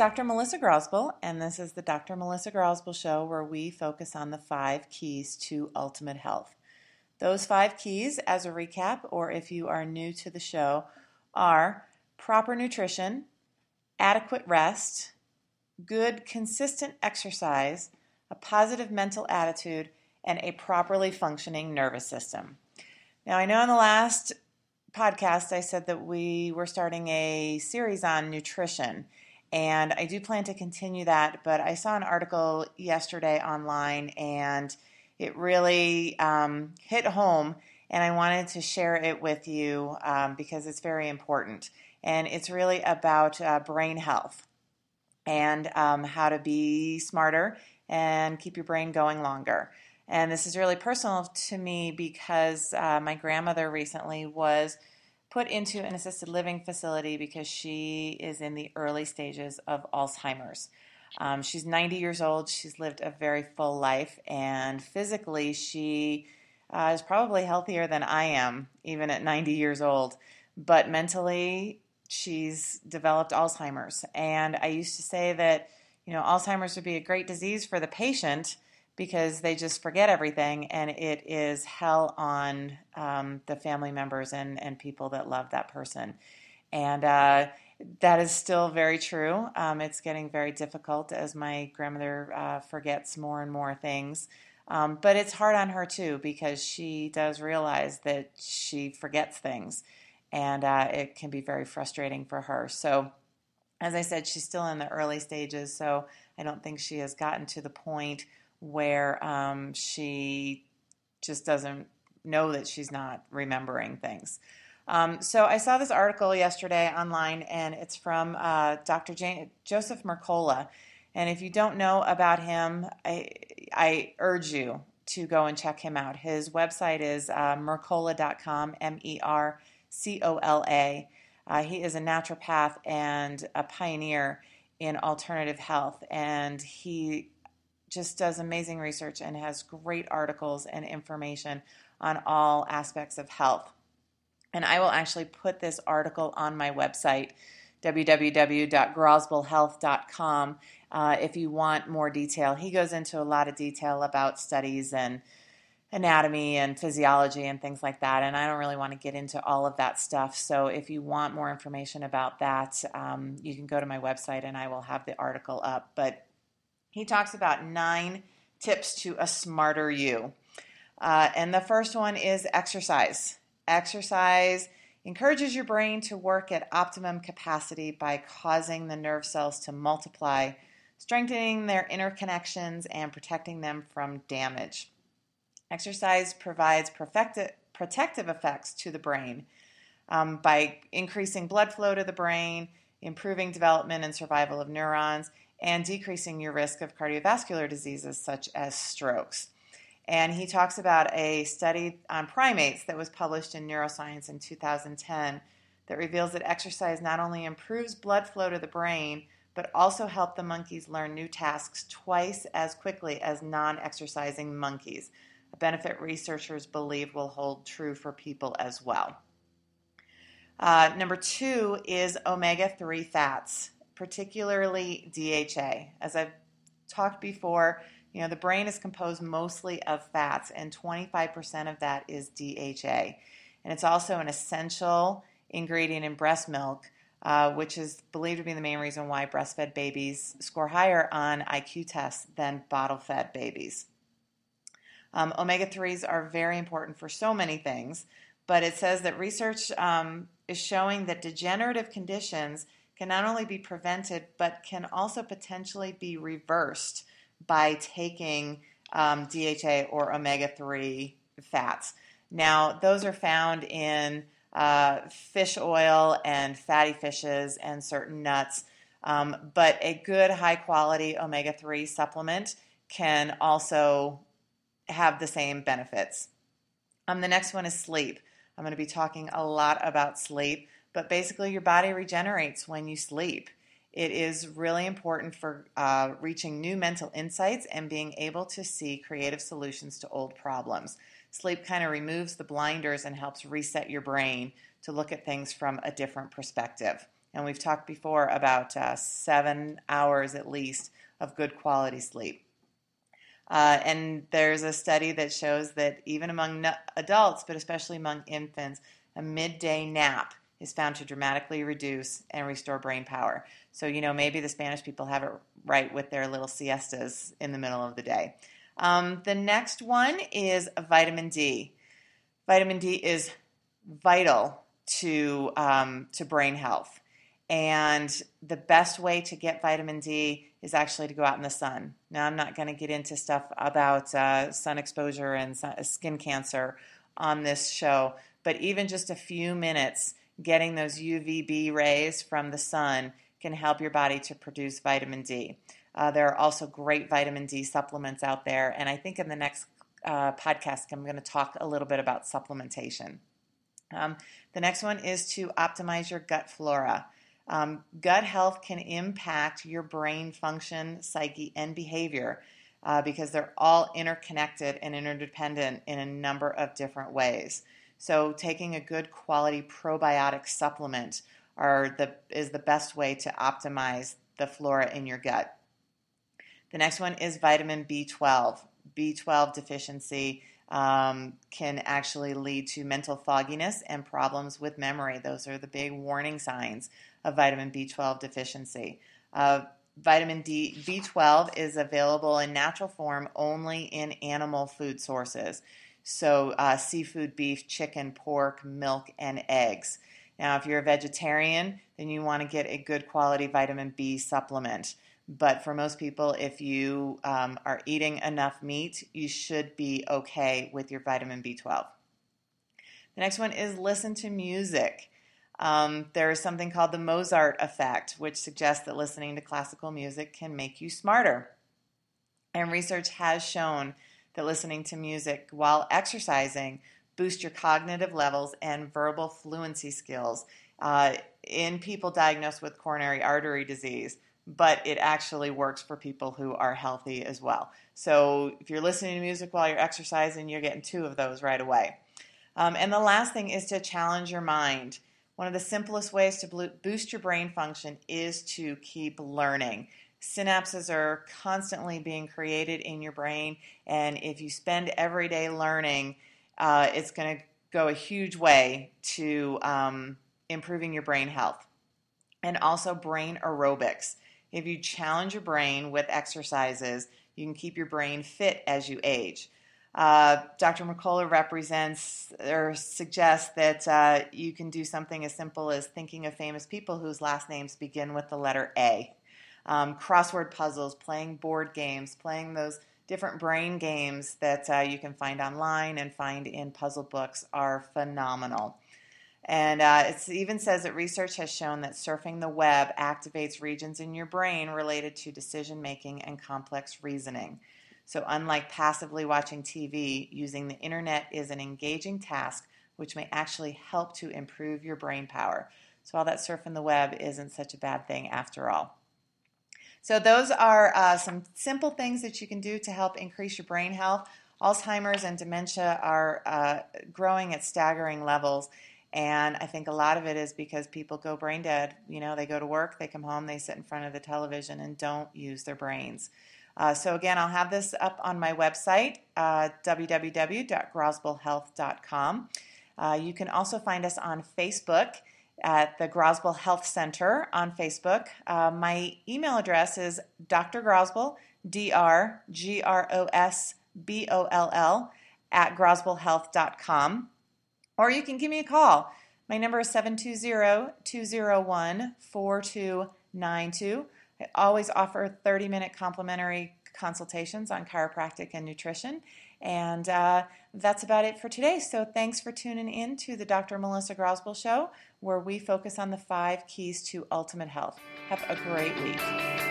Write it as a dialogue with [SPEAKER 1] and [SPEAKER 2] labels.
[SPEAKER 1] Dr. Melissa Grosboll, and this is the Dr. Melissa Grosboll Show where we focus on the five keys to ultimate health. Those five keys, as a recap, or if you are new to the show, are proper nutrition, adequate rest, good, consistent exercise, a positive mental attitude, and a properly functioning nervous system. Now, I know in the last podcast I said that we were starting a series on nutrition, and I do plan to continue that, but I saw an article yesterday online and it really um, hit home, and I wanted to share it with you um, because it's very important. And it's really about uh, brain health and um, how to be smarter and keep your brain going longer. And this is really personal to me because uh, my grandmother recently was put into an assisted living facility because she is in the early stages of Alzheimer's. Um, she's 90 years old. She's lived a very full life, and physically, she uh, is probably healthier than I am, even at 90 years old. But mentally, she's developed Alzheimer's. And I used to say that, you know, Alzheimer's would be a great disease for the patient because they just forget everything and it is hell on um, the family members and, and people that love that person. And uh, that is still very true. Um, it's getting very difficult as my grandmother uh, forgets more and more things. Um, but it's hard on her too because she does realize that she forgets things and uh, it can be very frustrating for her. So, as I said, she's still in the early stages, so I don't think she has gotten to the point where um, she just doesn't know that she's not remembering things. Um, so I saw this article yesterday online, and it's from uh, Dr. Jane, Joseph Mercola. And if you don't know about him, I, I, urge you to go and check him out. His website is uh, mercola.com, M E R C O L A. Uh, he is a naturopath and a pioneer in alternative health, and he just does amazing research and has great articles and information on all aspects of health. And I will actually put this article on my website, www.grosbollhealth.com, uh, if you want more detail. He goes into a lot of detail about studies and anatomy and physiology and things like that. And I don't really want to get into all of that stuff. So if you want more information about that, um, you can go to my website and I will have the article up. But he talks about nine tips to a smarter you. Uh, and the first one is exercise. Exercise encourages your brain to work at optimum capacity by causing the nerve cells to multiply, strengthening their interconnections, and protecting them from damage. Exercise provides protective effects to the brain um, by increasing blood flow to the brain, improving development and survival of neurons, and decreasing your risk of cardiovascular diseases such as strokes. And he talks about a study on primates that was published in Neuroscience in 2010 that reveals that exercise not only improves blood flow to the brain, but also helped the monkeys learn new tasks twice as quickly as non exercising monkeys. A benefit researchers believe will hold true for people as well. Uh, number two is omega 3 fats particularly DHA. As I've talked before, you know, the brain is composed mostly of fats, and 25% of that is DHA. And it's also an essential ingredient in breast milk, uh, which is believed to be the main reason why breastfed babies score higher on IQ tests than bottle fed babies. Um, Omega 3s are very important for so many things, but it says that research um, is showing that degenerative conditions can not only be prevented, but can also potentially be reversed by taking um, DHA or omega 3 fats. Now, those are found in uh, fish oil and fatty fishes and certain nuts, um, but a good high quality omega 3 supplement can also have the same benefits. Um, the next one is sleep. I'm going to be talking a lot about sleep but basically your body regenerates when you sleep. It is really important for uh, reaching new mental insights and being able to see creative solutions to old problems. Sleep kind of removes the blinders and helps reset your brain to look at things from a different perspective. And we've talked before about uh, seven hours at least of good quality sleep. Uh, and there's a study that shows that even among adults, but especially among infants, a midday nap is found to dramatically reduce and restore brain power. So, you know, maybe the Spanish people have it right with their little siestas in the middle of the day. Um, the next one is vitamin D. Vitamin D is vital to, um, to brain health. And the best way to get vitamin D is actually to go out in the sun. Now, I'm not going to get into stuff about uh, sun exposure and skin cancer on this show, but even just a few minutes getting those UVB rays from the sun can help your body to produce vitamin D. Uh, there are also great vitamin D supplements out there, and I think in the next uh, podcast, I'm going to talk a little bit about supplementation. Um, the next one is to optimize your gut flora. Um, gut health can impact your brain function, psyche, and behavior uh, because they're all interconnected and interdependent in a number of different ways. So, taking a good quality probiotic supplement are the, is the best way to optimize the flora in your gut. The next one is vitamin B12. B12 deficiency um, can actually lead to mental fogginess and problems with memory. Those are the big warning signs of vitamin B12 deficiency. Uh, vitamin D B12 is available in natural form only in animal food sources. So, uh, seafood, beef, chicken, pork, milk, and eggs. Now, if you're a vegetarian, then you want to get a good quality vitamin B supplement. But for most people, if you um, are eating enough meat, you should be okay with your vitamin B12. The next one is listen to music. Um, there is something called the Mozart effect, which suggests that listening to classical music can make you smarter. And research has shown that listening to music while exercising boosts your cognitive levels and verbal fluency skills uh, in people diagnosed with coronary artery disease but it actually works for people who are healthy as well. So if you're listening to music while you're exercising, you're getting two of those right away. Um, and the last thing is to challenge your mind. One of the simplest ways to boost your brain function is to keep learning. Synapses are constantly being created in your brain, and if you spend every day learning, uh, it's going to go a huge way to um, improving your brain health. And also brain aerobics. If you challenge your brain with exercises, you can keep your brain fit as you age. Uh, Dr. Mercola represents or suggests that uh, you can do something as simple as thinking of famous people whose last names begin with the letter A. Um, crossword puzzles, playing board games, playing those different brain games that uh, you can find online and find in puzzle books are phenomenal. And uh, it even says that research has shown that surfing the web activates regions in your brain related to decision making and complex reasoning. So, unlike passively watching TV, using the internet is an engaging task which may actually help to improve your brain power. So, all that surfing the web isn't such a bad thing after all. So, those are uh, some simple things that you can do to help increase your brain health. Alzheimer's and dementia are uh, growing at staggering levels. And I think a lot of it is because people go brain dead. You know, they go to work, they come home, they sit in front of the television and don't use their brains. Uh, so, again, I'll have this up on my website, uh. Uh, you can also find us on Facebook at the Grosboll Health Center on Facebook. Uh, my email address is Dr. Grosboll, D R G R O S B O L L, at grosbollhealth.com or you can give me a call. My number is 720 201 4292. I always offer 30 minute complimentary consultations on chiropractic and nutrition. And uh, that's about it for today. So thanks for tuning in to the Dr. Melissa Grosboll Show, where we focus on the five keys to ultimate health. Have a great week.